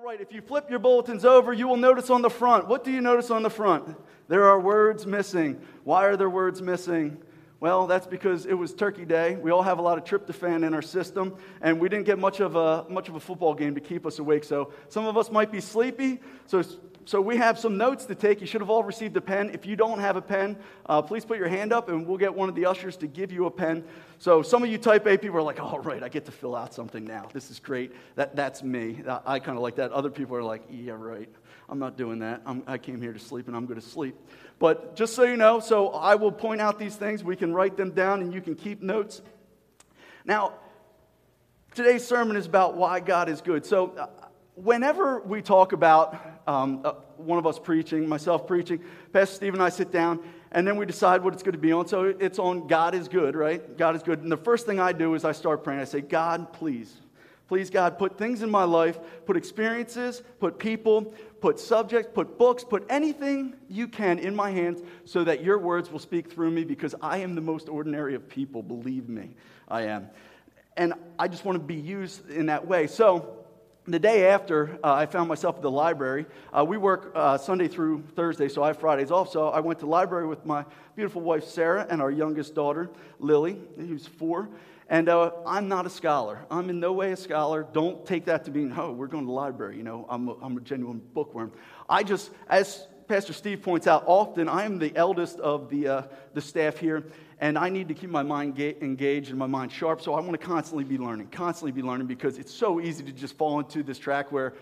All right, if you flip your bulletins over, you will notice on the front. What do you notice on the front? There are words missing. Why are there words missing? Well, that's because it was Turkey Day. We all have a lot of tryptophan in our system, and we didn't get much of a, much of a football game to keep us awake. So some of us might be sleepy. So, so we have some notes to take. You should have all received a pen. If you don't have a pen, uh, please put your hand up, and we'll get one of the ushers to give you a pen. So some of you type A people are like, all right, I get to fill out something now. This is great. That, that's me. I, I kind of like that. Other people are like, yeah, right. I'm not doing that. I'm, I came here to sleep, and I'm going to sleep. But just so you know, so I will point out these things. We can write them down and you can keep notes. Now, today's sermon is about why God is good. So, uh, whenever we talk about um, uh, one of us preaching, myself preaching, Pastor Steve and I sit down and then we decide what it's going to be on. So, it's on God is good, right? God is good. And the first thing I do is I start praying. I say, God, please, please, God, put things in my life, put experiences, put people, put subjects, put books, put anything you can in my hands so that your words will speak through me because I am the most ordinary of people. Believe me, I am. And I just want to be used in that way. So, the day after uh, I found myself at the library, uh, we work uh, Sunday through Thursday, so I have Fridays off. So I went to the library with my beautiful wife Sarah and our youngest daughter Lily, who's four. And uh, I'm not a scholar. I'm in no way a scholar. Don't take that to mean, oh, we're going to the library. You know, I'm a, I'm a genuine bookworm. I just, as Pastor Steve points out, often I am the eldest of the, uh, the staff here, and I need to keep my mind ga- engaged and my mind sharp. So I want to constantly be learning, constantly be learning, because it's so easy to just fall into this track where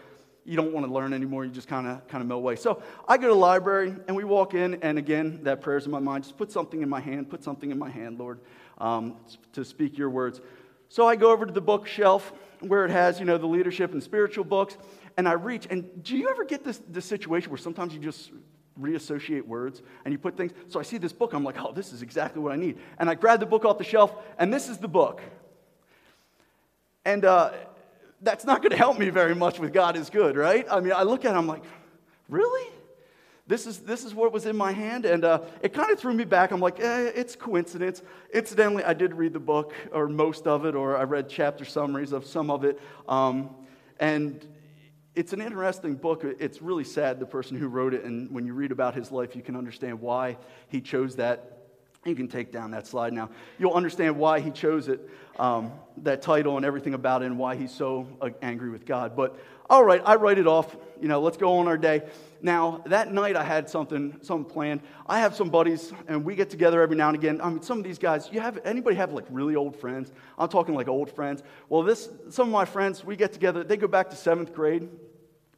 you don't want to learn anymore. You just kind of kind of melt away. So I go to the library, and we walk in, and again, that prayer's in my mind. Just put something in my hand. Put something in my hand, Lord um, to speak your words. So I go over to the bookshelf where it has, you know, the leadership and spiritual books, and I reach. And do you ever get this, this situation where sometimes you just reassociate words and you put things? So I see this book, I'm like, oh, this is exactly what I need. And I grab the book off the shelf, and this is the book. And uh, that's not going to help me very much with God is good, right? I mean, I look at it, I'm like, really? this is, this is what was in my hand. And uh, it kind of threw me back. I'm like, eh, it's coincidence. Incidentally, I did read the book, or most of it, or I read chapter summaries of some of it. Um, and it's an interesting book. It's really sad, the person who wrote it. And when you read about his life, you can understand why he chose that. You can take down that slide now. You'll understand why he chose it, um, that title, and everything about it, and why he's so uh, angry with God. But all right, I write it off. You know, let's go on our day. Now, that night I had something, something planned. I have some buddies, and we get together every now and again. I mean, some of these guys, you have anybody have like really old friends? I'm talking like old friends. Well, this, some of my friends, we get together. They go back to seventh grade.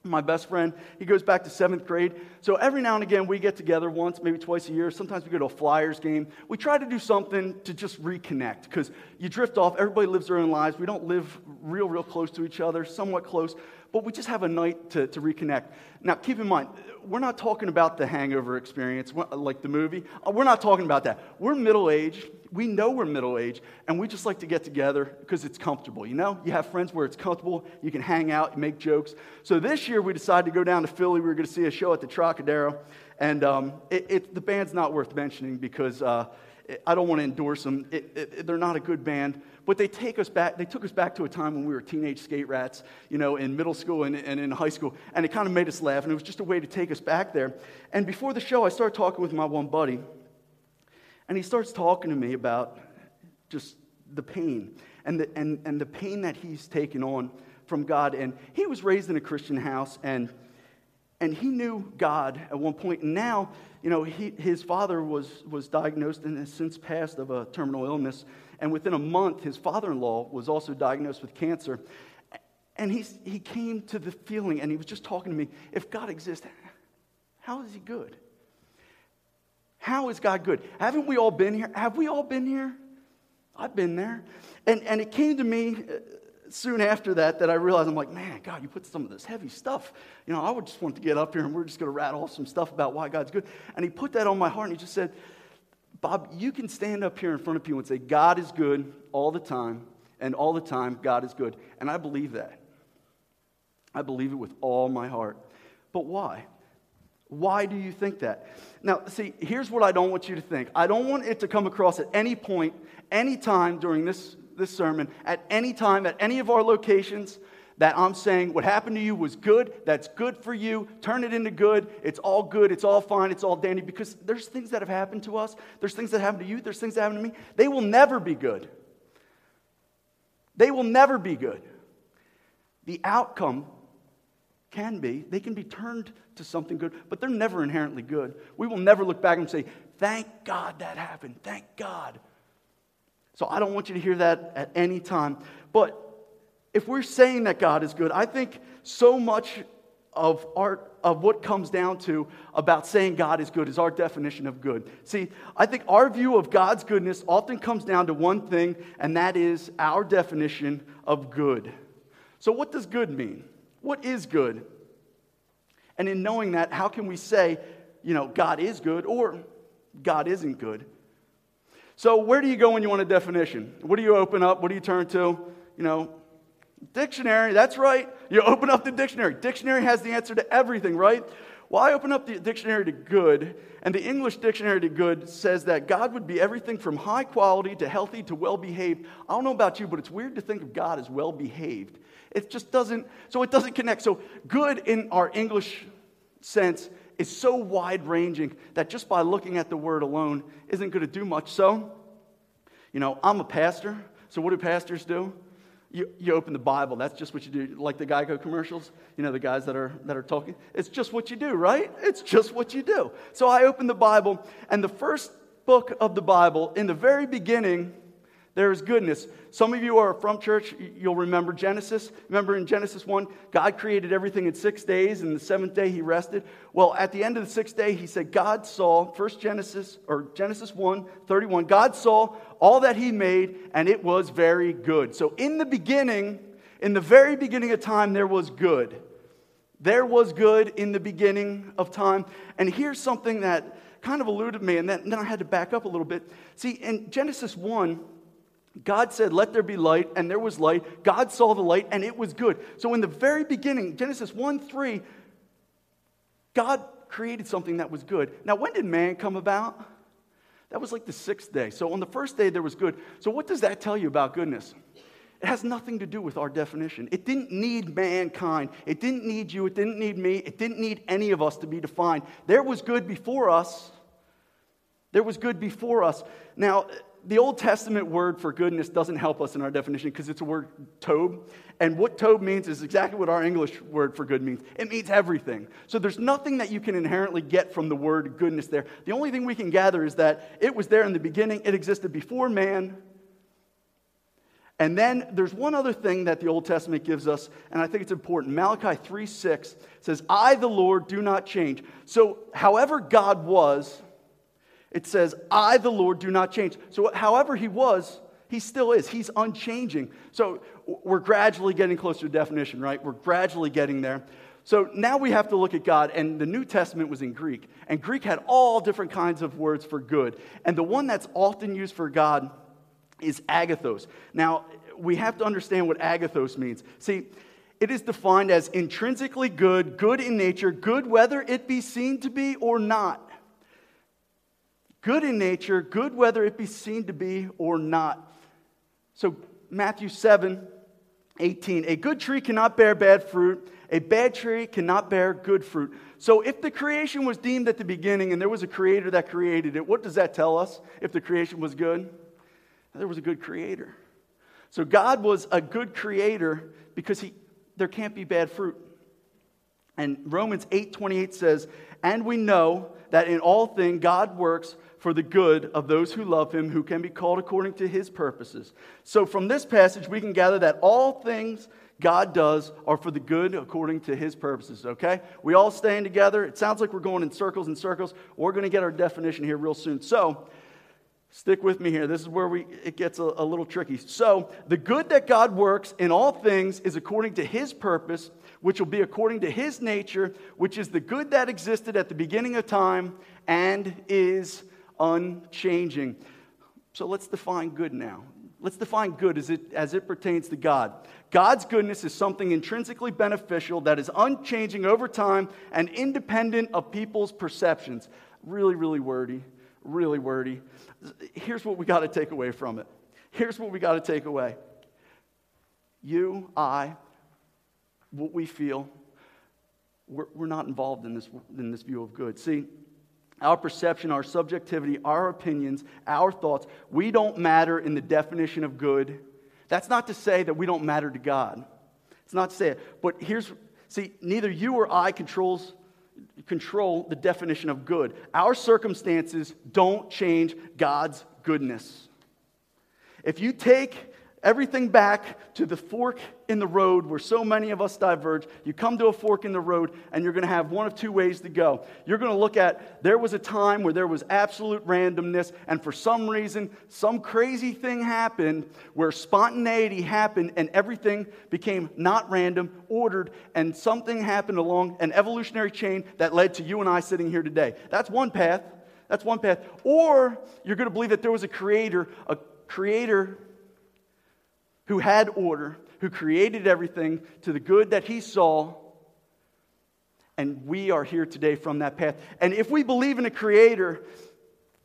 My best friend, he goes back to seventh grade. So every now and again, we get together once, maybe twice a year. Sometimes we go to a Flyers game. We try to do something to just reconnect because you drift off. Everybody lives their own lives. We don't live real, real close to each other, somewhat close but we just have a night to, to reconnect. Now, keep in mind, we're not talking about the hangover experience, like the movie. Uh, we're not talking about that. We're middle aged. We know we're middle aged, and we just like to get together because it's comfortable. You know, you have friends where it's comfortable, you can hang out, make jokes. So this year, we decided to go down to Philly. We were going to see a show at the Trocadero, and um, it, it, the band's not worth mentioning because uh, I don't want to endorse them. It, they're not a good band but they take us back, they took us back to a time when we were teenage skate rats, you know, in middle school and, and in high school. And it kind of made us laugh. And it was just a way to take us back there. And before the show, I started talking with my one buddy. And he starts talking to me about just the pain and the, and, and the pain that he's taken on from God. And he was raised in a Christian house, and, and he knew God at one point. And now, you know, he, his father was, was diagnosed and has since passed of a terminal illness. And within a month, his father in law was also diagnosed with cancer. And he's, he came to the feeling, and he was just talking to me if God exists, how is he good? How is God good? Haven't we all been here? Have we all been here? I've been there. And, and it came to me soon after that that I realized I'm like, man, God, you put some of this heavy stuff. You know, I would just want to get up here and we're just going to rattle off some stuff about why God's good. And he put that on my heart and he just said, Bob, you can stand up here in front of people and say, God is good all the time, and all the time, God is good. And I believe that. I believe it with all my heart. But why? Why do you think that? Now, see, here's what I don't want you to think. I don't want it to come across at any point, any time during this, this sermon, at any time, at any of our locations, that I'm saying what happened to you was good, that's good for you, turn it into good, it's all good, it's all fine, it's all dandy, because there's things that have happened to us, there's things that happen to you, there's things that happen to me. They will never be good. They will never be good. The outcome can be, they can be turned to something good, but they're never inherently good. We will never look back and say, Thank God that happened. Thank God. So I don't want you to hear that at any time. But if we're saying that God is good, I think so much of our of what comes down to about saying God is good is our definition of good. See, I think our view of God's goodness often comes down to one thing, and that is our definition of good. So, what does good mean? What is good? And in knowing that, how can we say, you know, God is good or God isn't good? So, where do you go when you want a definition? What do you open up? What do you turn to? You know, Dictionary, that's right. You open up the dictionary. Dictionary has the answer to everything, right? Well, I open up the dictionary to good, and the English dictionary to good says that God would be everything from high quality to healthy to well behaved. I don't know about you, but it's weird to think of God as well behaved. It just doesn't, so it doesn't connect. So, good in our English sense is so wide ranging that just by looking at the word alone isn't going to do much. So, you know, I'm a pastor, so what do pastors do? You, you open the Bible, that's just what you do. Like the Geico commercials, you know, the guys that are, that are talking. It's just what you do, right? It's just what you do. So I open the Bible, and the first book of the Bible, in the very beginning, there is goodness. Some of you are from church, you'll remember Genesis. Remember in Genesis 1, God created everything in six days, and the seventh day he rested. Well, at the end of the sixth day, he said, God saw, first Genesis, or Genesis 1, 31, God saw all that he made, and it was very good. So in the beginning, in the very beginning of time, there was good. There was good in the beginning of time. And here's something that kind of eluded me, and then, then I had to back up a little bit. See, in Genesis 1, God said, Let there be light, and there was light. God saw the light, and it was good. So, in the very beginning, Genesis 1 3, God created something that was good. Now, when did man come about? That was like the sixth day. So, on the first day, there was good. So, what does that tell you about goodness? It has nothing to do with our definition. It didn't need mankind. It didn't need you. It didn't need me. It didn't need any of us to be defined. There was good before us. There was good before us. Now, the Old Testament word for goodness doesn't help us in our definition because it's a word tob. And what tob means is exactly what our English word for good means it means everything. So there's nothing that you can inherently get from the word goodness there. The only thing we can gather is that it was there in the beginning, it existed before man. And then there's one other thing that the Old Testament gives us, and I think it's important. Malachi 3 6 says, I, the Lord, do not change. So, however God was, it says, I, the Lord, do not change. So, however he was, he still is. He's unchanging. So, we're gradually getting closer to definition, right? We're gradually getting there. So, now we have to look at God, and the New Testament was in Greek. And Greek had all different kinds of words for good. And the one that's often used for God is agathos. Now, we have to understand what agathos means. See, it is defined as intrinsically good, good in nature, good whether it be seen to be or not good in nature, good whether it be seen to be or not. So, Matthew 7 18. A good tree cannot bear bad fruit, a bad tree cannot bear good fruit. So, if the creation was deemed at the beginning and there was a creator that created it, what does that tell us if the creation was good? There was a good creator. So, God was a good creator because he, there can't be bad fruit. And Romans 8 28 says, And we know that in all things God works for the good of those who love him, who can be called according to his purposes. So, from this passage, we can gather that all things God does are for the good according to his purposes, okay? We all staying together. It sounds like we're going in circles and circles. We're going to get our definition here real soon. So, stick with me here. This is where we, it gets a, a little tricky. So, the good that God works in all things is according to his purpose, which will be according to his nature, which is the good that existed at the beginning of time and is unchanging. So let's define good now. Let's define good as it, as it pertains to God. God's goodness is something intrinsically beneficial that is unchanging over time and independent of people's perceptions. Really, really wordy. Really wordy. Here's what we got to take away from it. Here's what we got to take away. You, I, what we feel, we're, we're not involved in this, in this view of good. See, our perception, our subjectivity, our opinions, our thoughts, we don't matter in the definition of good. That's not to say that we don't matter to God. It's not to say it. But here's, see, neither you or I controls, control the definition of good. Our circumstances don't change God's goodness. If you take everything back to the fork in the road where so many of us diverge. You come to a fork in the road, and you're going to have one of two ways to go. You're going to look at there was a time where there was absolute randomness, and for some reason, some crazy thing happened where spontaneity happened, and everything became not random, ordered, and something happened along an evolutionary chain that led to you and I sitting here today. That's one path. That's one path. Or you're going to believe that there was a creator, a creator who had order, who created everything to the good that he saw. And we are here today from that path. And if we believe in a creator,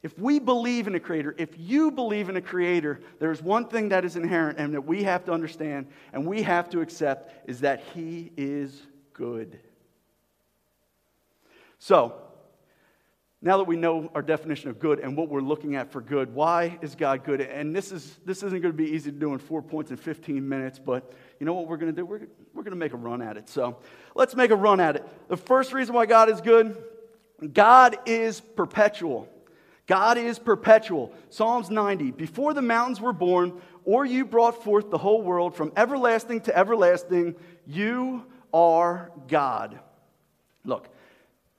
if we believe in a creator, if you believe in a creator, there's one thing that is inherent and that we have to understand and we have to accept is that he is good. So, now that we know our definition of good and what we're looking at for good, why is God good? And this, is, this isn't going to be easy to do in four points in 15 minutes, but you know what we're going to do? We're, we're going to make a run at it. So let's make a run at it. The first reason why God is good God is perpetual. God is perpetual. Psalms 90 Before the mountains were born, or you brought forth the whole world from everlasting to everlasting, you are God. Look,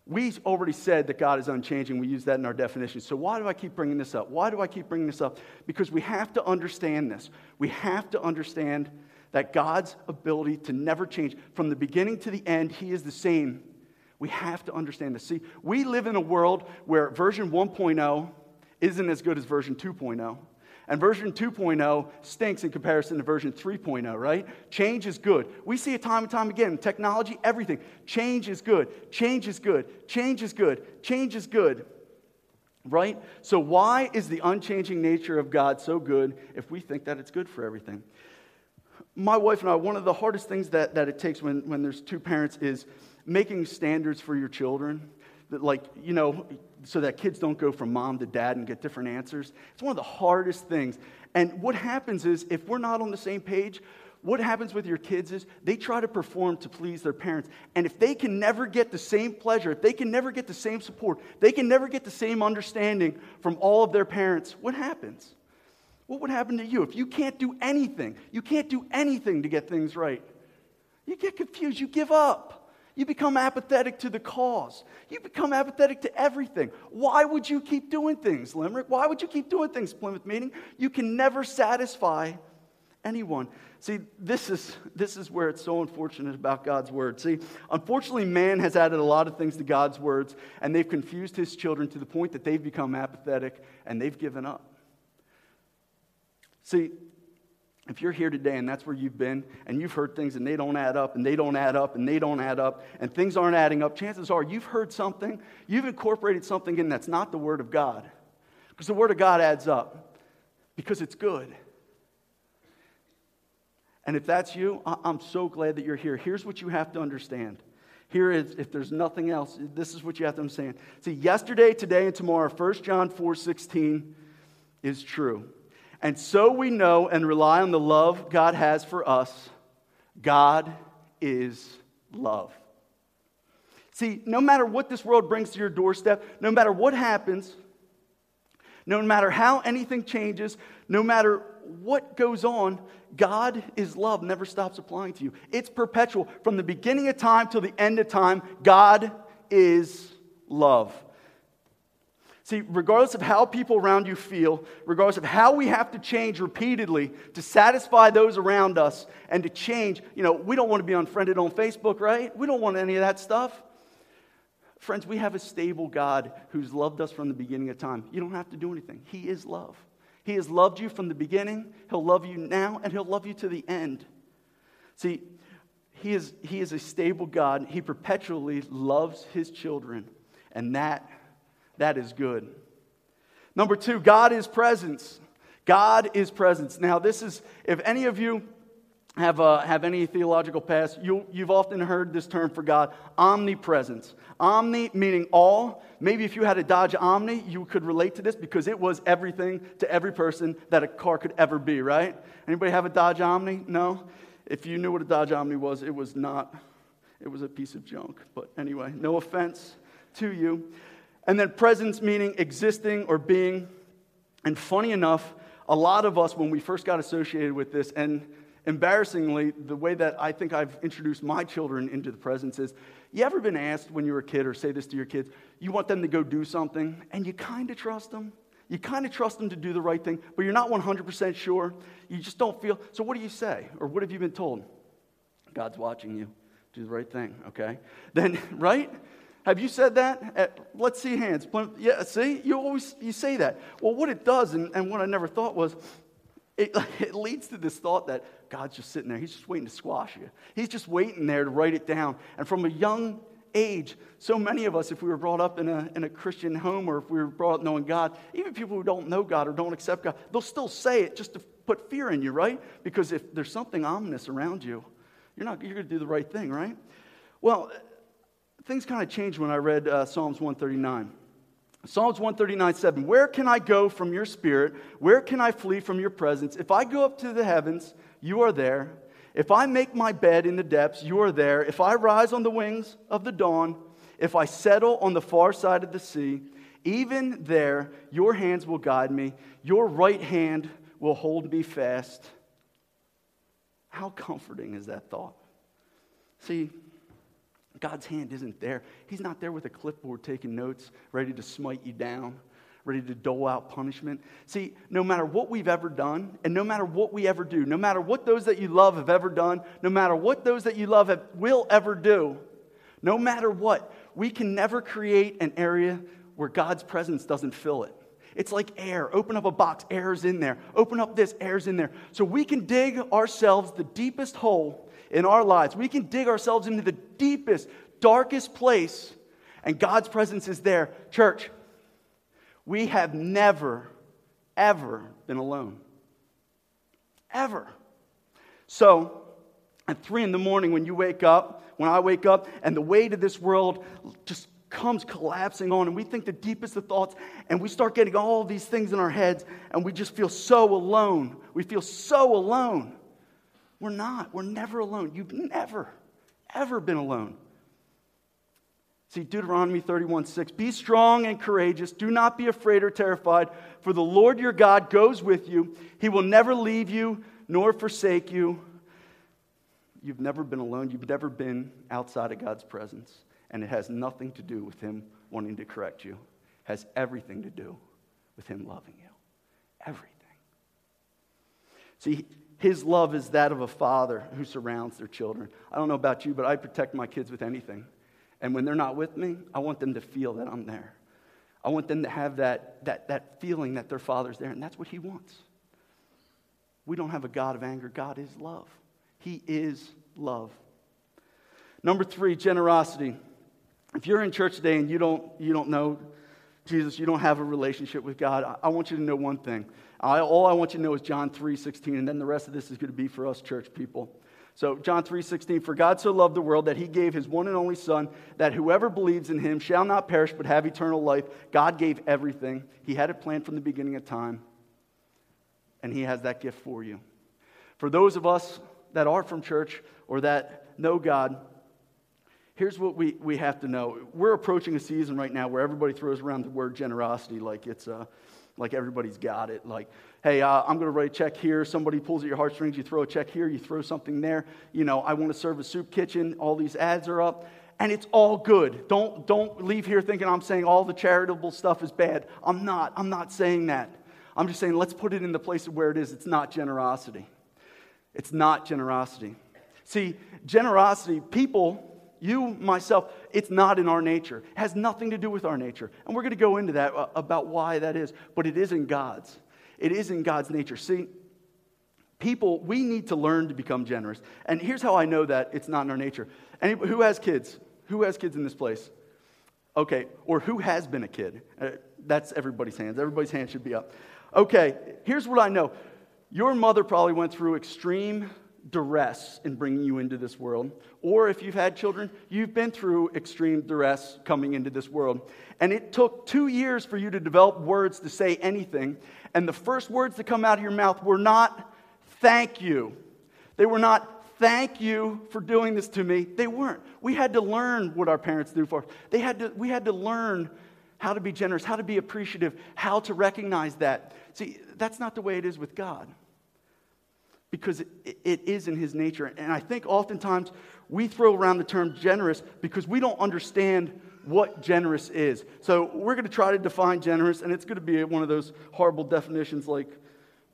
we already said that God is unchanging. We use that in our definition. So, why do I keep bringing this up? Why do I keep bringing this up? Because we have to understand this. We have to understand that God's ability to never change, from the beginning to the end, He is the same. We have to understand this. See, we live in a world where version 1.0 isn't as good as version 2.0. And version 2.0 stinks in comparison to version 3.0, right? Change is good. We see it time and time again. Technology, everything. Change is good. Change is good. Change is good. Change is good. Right? So, why is the unchanging nature of God so good if we think that it's good for everything? My wife and I, one of the hardest things that, that it takes when, when there's two parents is making standards for your children. That, like, you know, so that kids don't go from mom to dad and get different answers. It's one of the hardest things. And what happens is, if we're not on the same page, what happens with your kids is they try to perform to please their parents. And if they can never get the same pleasure, if they can never get the same support, they can never get the same understanding from all of their parents, what happens? What would happen to you if you can't do anything? You can't do anything to get things right. You get confused, you give up. You become apathetic to the cause. You become apathetic to everything. Why would you keep doing things, Limerick? Why would you keep doing things, Plymouth Meeting? You can never satisfy anyone. See, this is, this is where it's so unfortunate about God's word. See, unfortunately, man has added a lot of things to God's words, and they've confused his children to the point that they've become apathetic and they've given up. See, if you're here today and that's where you've been and you've heard things and they don't add up and they don't add up and they don't add up and things aren't adding up, chances are you've heard something, you've incorporated something in that's not the Word of God. Because the Word of God adds up because it's good. And if that's you, I'm so glad that you're here. Here's what you have to understand. Here is, if there's nothing else, this is what you have to understand. See, yesterday, today, and tomorrow, 1 John 4 16 is true. And so we know and rely on the love God has for us. God is love. See, no matter what this world brings to your doorstep, no matter what happens, no matter how anything changes, no matter what goes on, God is love, never stops applying to you. It's perpetual. From the beginning of time till the end of time, God is love. See, regardless of how people around you feel, regardless of how we have to change repeatedly to satisfy those around us and to change, you know, we don't want to be unfriended on Facebook, right? We don't want any of that stuff. Friends, we have a stable God who's loved us from the beginning of time. You don't have to do anything. He is love. He has loved you from the beginning, He'll love you now, and He'll love you to the end. See, He is, he is a stable God. He perpetually loves His children, and that that is good. Number two, God is presence. God is presence. Now, this is, if any of you have, uh, have any theological past, you, you've often heard this term for God omnipresence. Omni meaning all. Maybe if you had a Dodge Omni, you could relate to this because it was everything to every person that a car could ever be, right? Anybody have a Dodge Omni? No? If you knew what a Dodge Omni was, it was not, it was a piece of junk. But anyway, no offense to you. And then presence meaning existing or being. And funny enough, a lot of us, when we first got associated with this, and embarrassingly, the way that I think I've introduced my children into the presence is you ever been asked when you were a kid, or say this to your kids, you want them to go do something, and you kind of trust them? You kind of trust them to do the right thing, but you're not 100% sure. You just don't feel. So, what do you say? Or what have you been told? God's watching you. Do the right thing, okay? Then, right? Have you said that? Uh, let's see hands. Yeah, see? You always you say that. Well, what it does, and, and what I never thought was, it, it leads to this thought that God's just sitting there. He's just waiting to squash you. He's just waiting there to write it down. And from a young age, so many of us, if we were brought up in a, in a Christian home or if we were brought up knowing God, even people who don't know God or don't accept God, they'll still say it just to put fear in you, right? Because if there's something ominous around you, you're not you're going to do the right thing, right? Well, things kind of changed when I read uh, Psalms 139. Psalms 139, 7. Where can I go from your spirit? Where can I flee from your presence? If I go up to the heavens, you are there. If I make my bed in the depths, you are there. If I rise on the wings of the dawn, if I settle on the far side of the sea, even there your hands will guide me, your right hand will hold me fast. How comforting is that thought? See, God's hand isn't there. He's not there with a clipboard taking notes, ready to smite you down, ready to dole out punishment. See, no matter what we've ever done, and no matter what we ever do, no matter what those that you love have ever done, no matter what those that you love have, will ever do, no matter what, we can never create an area where God's presence doesn't fill it. It's like air. Open up a box, air's in there. Open up this, air's in there. So we can dig ourselves the deepest hole in our lives. We can dig ourselves into the deepest, darkest place, and God's presence is there. Church, we have never, ever been alone. Ever. So, at three in the morning, when you wake up, when I wake up, and the weight of this world just comes collapsing on, and we think the deepest of thoughts, and we start getting all these things in our heads, and we just feel so alone. We feel so alone. We're not. We're never alone. You've never, ever been alone. See, Deuteronomy 31 6. Be strong and courageous. Do not be afraid or terrified, for the Lord your God goes with you. He will never leave you nor forsake you. You've never been alone. You've never been outside of God's presence. And it has nothing to do with Him wanting to correct you, it has everything to do with Him loving you. Everything. See, his love is that of a father who surrounds their children. I don't know about you, but I protect my kids with anything. And when they're not with me, I want them to feel that I'm there. I want them to have that, that, that feeling that their father's there, and that's what he wants. We don't have a God of anger. God is love. He is love. Number three, generosity. If you're in church today and you don't, you don't know Jesus, you don't have a relationship with God, I, I want you to know one thing I, all I want you to know is John 3:16, and then the rest of this is going to be for us church people. So, John 3:16, for God so loved the world that he gave his one and only Son, that whoever believes in him shall not perish but have eternal life. God gave everything, he had it planned from the beginning of time, and he has that gift for you. For those of us that are from church or that know God, here's what we, we have to know. We're approaching a season right now where everybody throws around the word generosity like it's a like everybody's got it. Like, hey, uh, I'm going to write a check here. Somebody pulls at your heartstrings. You throw a check here. You throw something there. You know, I want to serve a soup kitchen. All these ads are up. And it's all good. Don't, don't leave here thinking I'm saying all the charitable stuff is bad. I'm not. I'm not saying that. I'm just saying let's put it in the place of where it is. It's not generosity. It's not generosity. See, generosity, people you, myself, it's not in our nature. It has nothing to do with our nature. And we're going to go into that uh, about why that is, but it is in God's. It is in God's nature. See, people, we need to learn to become generous. And here's how I know that it's not in our nature. Any, who has kids? Who has kids in this place? Okay, or who has been a kid? Uh, that's everybody's hands. Everybody's hand should be up. Okay, here's what I know. Your mother probably went through extreme duress in bringing you into this world. Or if you've had children, you've been through extreme duress coming into this world. And it took two years for you to develop words to say anything. And the first words that come out of your mouth were not, thank you. They were not, thank you for doing this to me. They weren't. We had to learn what our parents do for us. They had to, we had to learn how to be generous, how to be appreciative, how to recognize that. See, that's not the way it is with God because it, it is in his nature. And I think oftentimes we throw around the term generous because we don't understand what generous is. So we're going to try to define generous, and it's going to be one of those horrible definitions like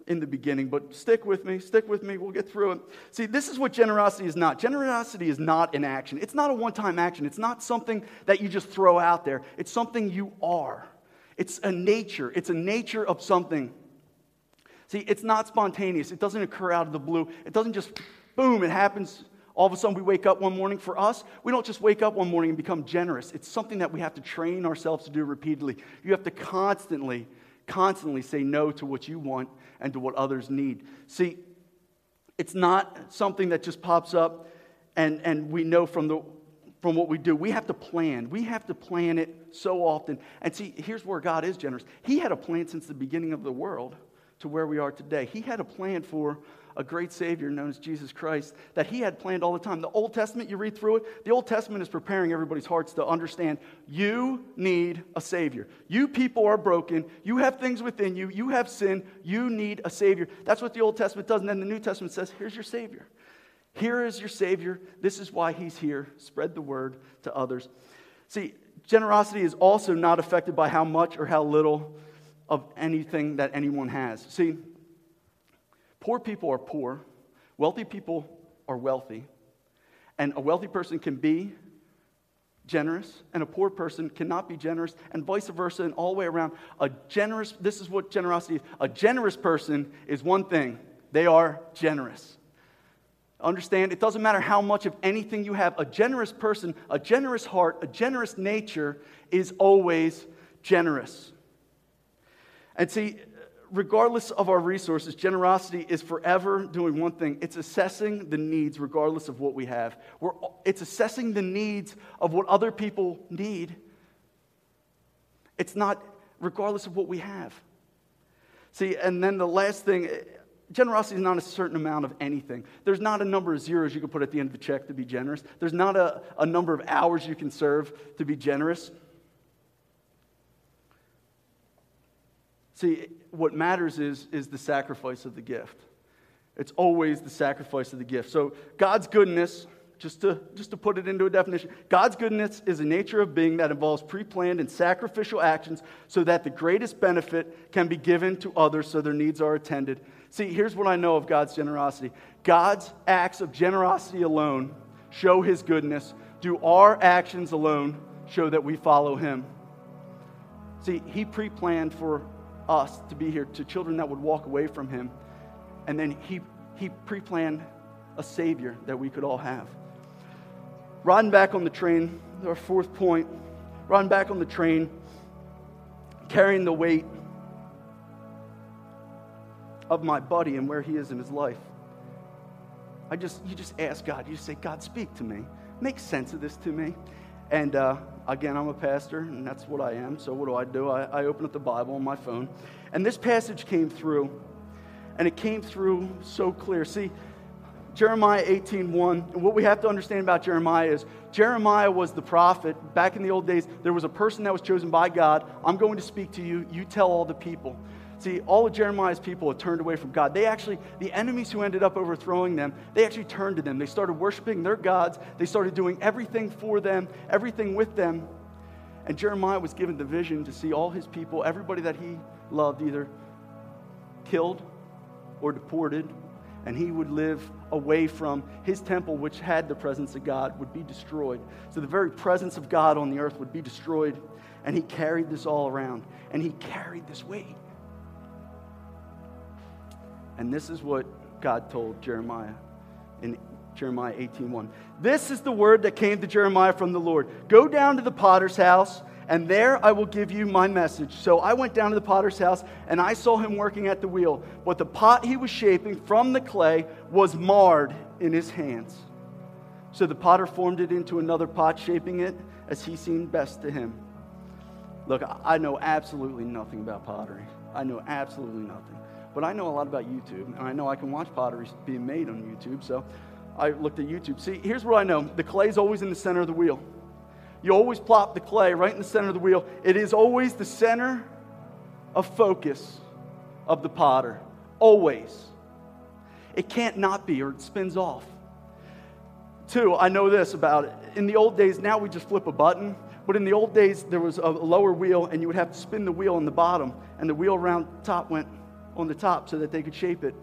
in the beginning, but stick with me, stick with me, we'll get through it. See, this is what generosity is not. Generosity is not an action, it's not a one time action, it's not something that you just throw out there, it's something you are. It's a nature, it's a nature of something. See, it's not spontaneous. It doesn't occur out of the blue. It doesn't just, boom, it happens. All of a sudden, we wake up one morning. For us, we don't just wake up one morning and become generous. It's something that we have to train ourselves to do repeatedly. You have to constantly, constantly say no to what you want and to what others need. See, it's not something that just pops up and, and we know from, the, from what we do. We have to plan. We have to plan it so often. And see, here's where God is generous. He had a plan since the beginning of the world to where we are today. He had a plan for a great Savior known as Jesus Christ that He had planned all the time. The Old Testament, you read through it, the Old Testament is preparing everybody's hearts to understand you need a Savior. You people are broken. You have things within you. You have sin. You need a Savior. That's what the Old Testament does. And then the New Testament says, here's your Savior. Here is your Savior. This is why He's here. Spread the word to others. See, generosity is also not affected by how much or how little of anything that anyone has. See, poor people are poor, wealthy people are wealthy, and a wealthy person can be generous and a poor person cannot be generous and vice versa and all the way around. A generous this is what generosity is. A generous person is one thing. They are generous. Understand it doesn't matter how much of anything you have. A generous person a generous heart a generous nature is always generous and see, regardless of our resources, generosity is forever doing one thing it's assessing the needs regardless of what we have. We're, it's assessing the needs of what other people need. It's not regardless of what we have. See, and then the last thing generosity is not a certain amount of anything. There's not a number of zeros you can put at the end of a check to be generous, there's not a, a number of hours you can serve to be generous. See, what matters is, is the sacrifice of the gift. It's always the sacrifice of the gift. So, God's goodness, just to, just to put it into a definition, God's goodness is a nature of being that involves pre planned and sacrificial actions so that the greatest benefit can be given to others so their needs are attended. See, here's what I know of God's generosity God's acts of generosity alone show his goodness. Do our actions alone show that we follow him? See, he pre planned for us to be here, to children that would walk away from him. And then he, he pre planned a Savior that we could all have. Riding back on the train, our fourth point, riding back on the train, carrying the weight of my buddy and where he is in his life. I just, you just ask God, you just say, God, speak to me. Make sense of this to me. And uh, again, I'm a pastor, and that's what I am. So what do I do? I, I open up the Bible on my phone. And this passage came through, and it came through so clear. See, Jeremiah 18:1. And what we have to understand about Jeremiah is Jeremiah was the prophet. Back in the old days, there was a person that was chosen by God. I'm going to speak to you. You tell all the people. See, all of Jeremiah's people had turned away from God. They actually, the enemies who ended up overthrowing them, they actually turned to them. They started worshiping their gods. They started doing everything for them, everything with them. And Jeremiah was given the vision to see all his people, everybody that he loved, either killed or deported, and he would live away from his temple, which had the presence of God, would be destroyed. So the very presence of God on the earth would be destroyed. And he carried this all around, and he carried this weight. And this is what God told Jeremiah in Jeremiah 18:1. This is the word that came to Jeremiah from the Lord. Go down to the potter's house and there I will give you my message. So I went down to the potter's house, and I saw him working at the wheel. But the pot he was shaping from the clay was marred in his hands. So the potter formed it into another pot, shaping it as he seemed best to him. Look, I know absolutely nothing about pottery. I know absolutely nothing. But I know a lot about YouTube, and I know I can watch pottery being made on YouTube. So I looked at YouTube. See, here's what I know the clay is always in the center of the wheel. You always plop the clay right in the center of the wheel. It is always the center of focus of the potter. Always. It can't not be, or it spins off. Two, I know this about it. In the old days, now we just flip a button. But in the old days, there was a lower wheel, and you would have to spin the wheel on the bottom, and the wheel around top went on the top so that they could shape it.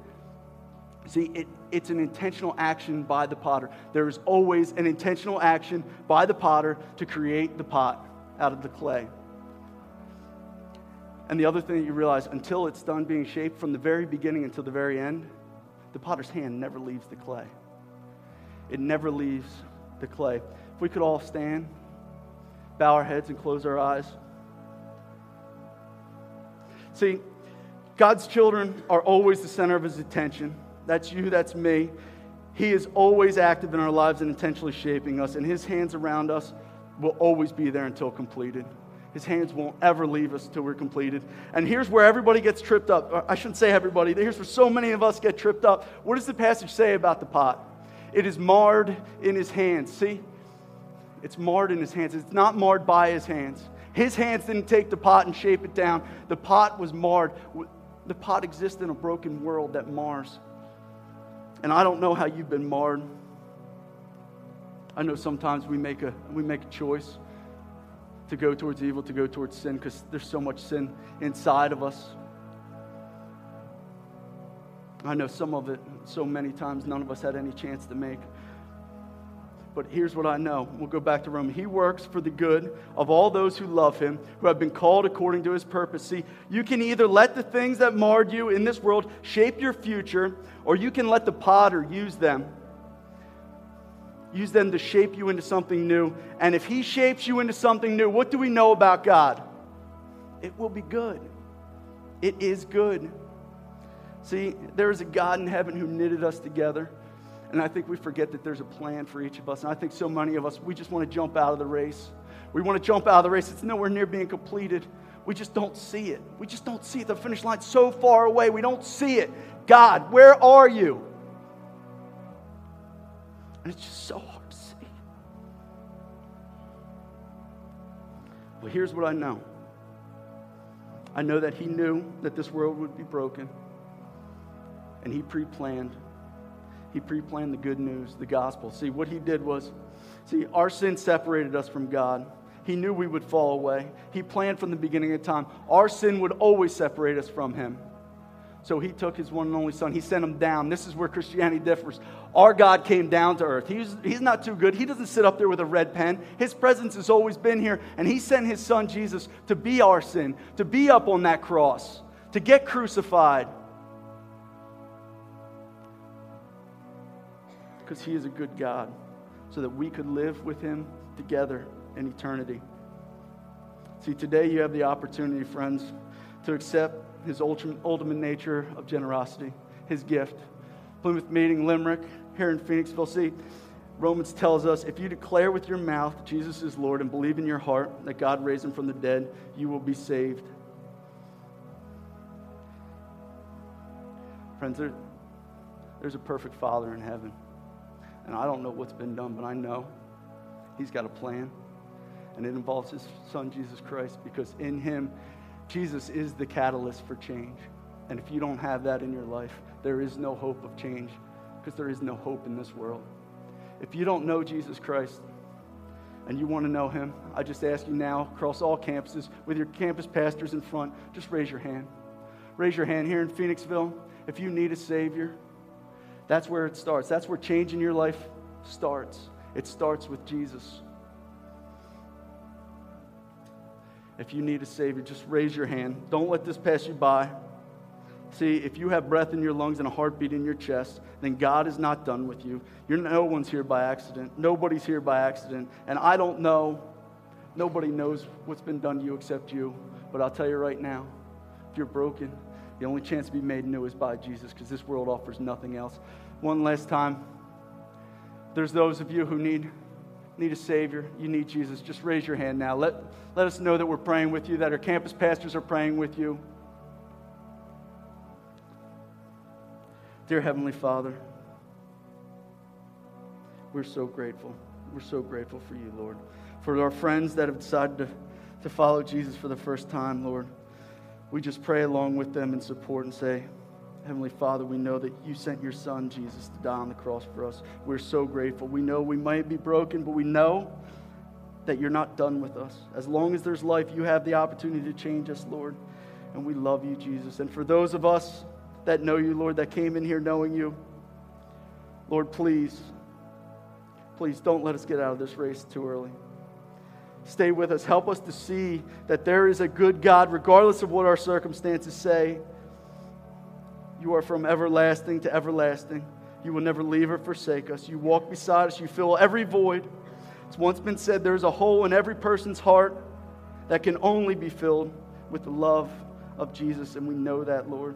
See, it, it's an intentional action by the potter. There is always an intentional action by the potter to create the pot out of the clay. And the other thing that you realize, until it's done being shaped from the very beginning until the very end, the potter's hand never leaves the clay. It never leaves the clay. If we could all stand, bow our heads, and close our eyes. See, God's children are always the center of his attention. That's you, that's me. He is always active in our lives and intentionally shaping us, and his hands around us will always be there until completed. His hands won't ever leave us until we're completed. And here's where everybody gets tripped up. I shouldn't say everybody. Here's where so many of us get tripped up. What does the passage say about the pot? It is marred in his hands. See? It's marred in his hands. It's not marred by his hands. His hands didn't take the pot and shape it down. The pot was marred. The pot exists in a broken world that mars. And I don't know how you've been marred. I know sometimes we make a, we make a choice to go towards evil, to go towards sin, because there's so much sin inside of us. I know some of it, so many times, none of us had any chance to make. But here's what I know. We'll go back to Rome. He works for the good of all those who love him, who have been called according to his purpose. See, you can either let the things that marred you in this world shape your future, or you can let the potter use them. Use them to shape you into something new. And if he shapes you into something new, what do we know about God? It will be good. It is good. See, there is a God in heaven who knitted us together. And I think we forget that there's a plan for each of us. And I think so many of us, we just want to jump out of the race. We want to jump out of the race. It's nowhere near being completed. We just don't see it. We just don't see it. The finish line's so far away. We don't see it. God, where are you? And it's just so hard to see. But here's what I know I know that He knew that this world would be broken, and He pre planned he pre planned the good news, the gospel. See, what he did was, see, our sin separated us from God. He knew we would fall away. He planned from the beginning of time. Our sin would always separate us from him. So he took his one and only son. He sent him down. This is where Christianity differs. Our God came down to earth. He's, he's not too good. He doesn't sit up there with a red pen. His presence has always been here. And he sent his son Jesus to be our sin, to be up on that cross, to get crucified, because He is a good God, so that we could live with Him together in eternity. See, today you have the opportunity, friends, to accept His ultimate nature of generosity, His gift. Plymouth Meeting, Limerick, here in Phoenixville. See, Romans tells us if you declare with your mouth Jesus is Lord and believe in your heart that God raised him from the dead, you will be saved. Friends, there, there's a perfect Father in heaven. And I don't know what's been done, but I know He's got a plan. And it involves His Son, Jesus Christ, because in Him, Jesus is the catalyst for change. And if you don't have that in your life, there is no hope of change because there is no hope in this world. If you don't know Jesus Christ and you want to know Him, I just ask you now, across all campuses, with your campus pastors in front, just raise your hand. Raise your hand here in Phoenixville if you need a Savior. That's where it starts. That's where change in your life starts. It starts with Jesus. If you need a Savior, just raise your hand. Don't let this pass you by. See, if you have breath in your lungs and a heartbeat in your chest, then God is not done with you. You're, no one's here by accident. Nobody's here by accident. And I don't know Nobody knows what's been done to you except you. But I'll tell you right now, if you're broken, the only chance to be made new is by Jesus because this world offers nothing else. One last time, there's those of you who need, need a Savior. You need Jesus. Just raise your hand now. Let, let us know that we're praying with you, that our campus pastors are praying with you. Dear Heavenly Father, we're so grateful. We're so grateful for you, Lord. For our friends that have decided to, to follow Jesus for the first time, Lord, we just pray along with them in support and say, Heavenly Father, we know that you sent your Son, Jesus, to die on the cross for us. We're so grateful. We know we might be broken, but we know that you're not done with us. As long as there's life, you have the opportunity to change us, Lord. And we love you, Jesus. And for those of us that know you, Lord, that came in here knowing you, Lord, please, please don't let us get out of this race too early. Stay with us. Help us to see that there is a good God, regardless of what our circumstances say. You are from everlasting to everlasting. You will never leave or forsake us. You walk beside us. You fill every void. It's once been said there's a hole in every person's heart that can only be filled with the love of Jesus, and we know that, Lord.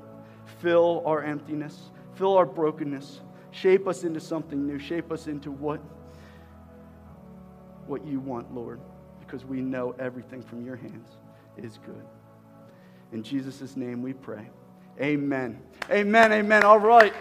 Fill our emptiness, fill our brokenness, shape us into something new, shape us into what, what you want, Lord, because we know everything from your hands is good. In Jesus' name we pray. Amen. Amen. Amen. All right.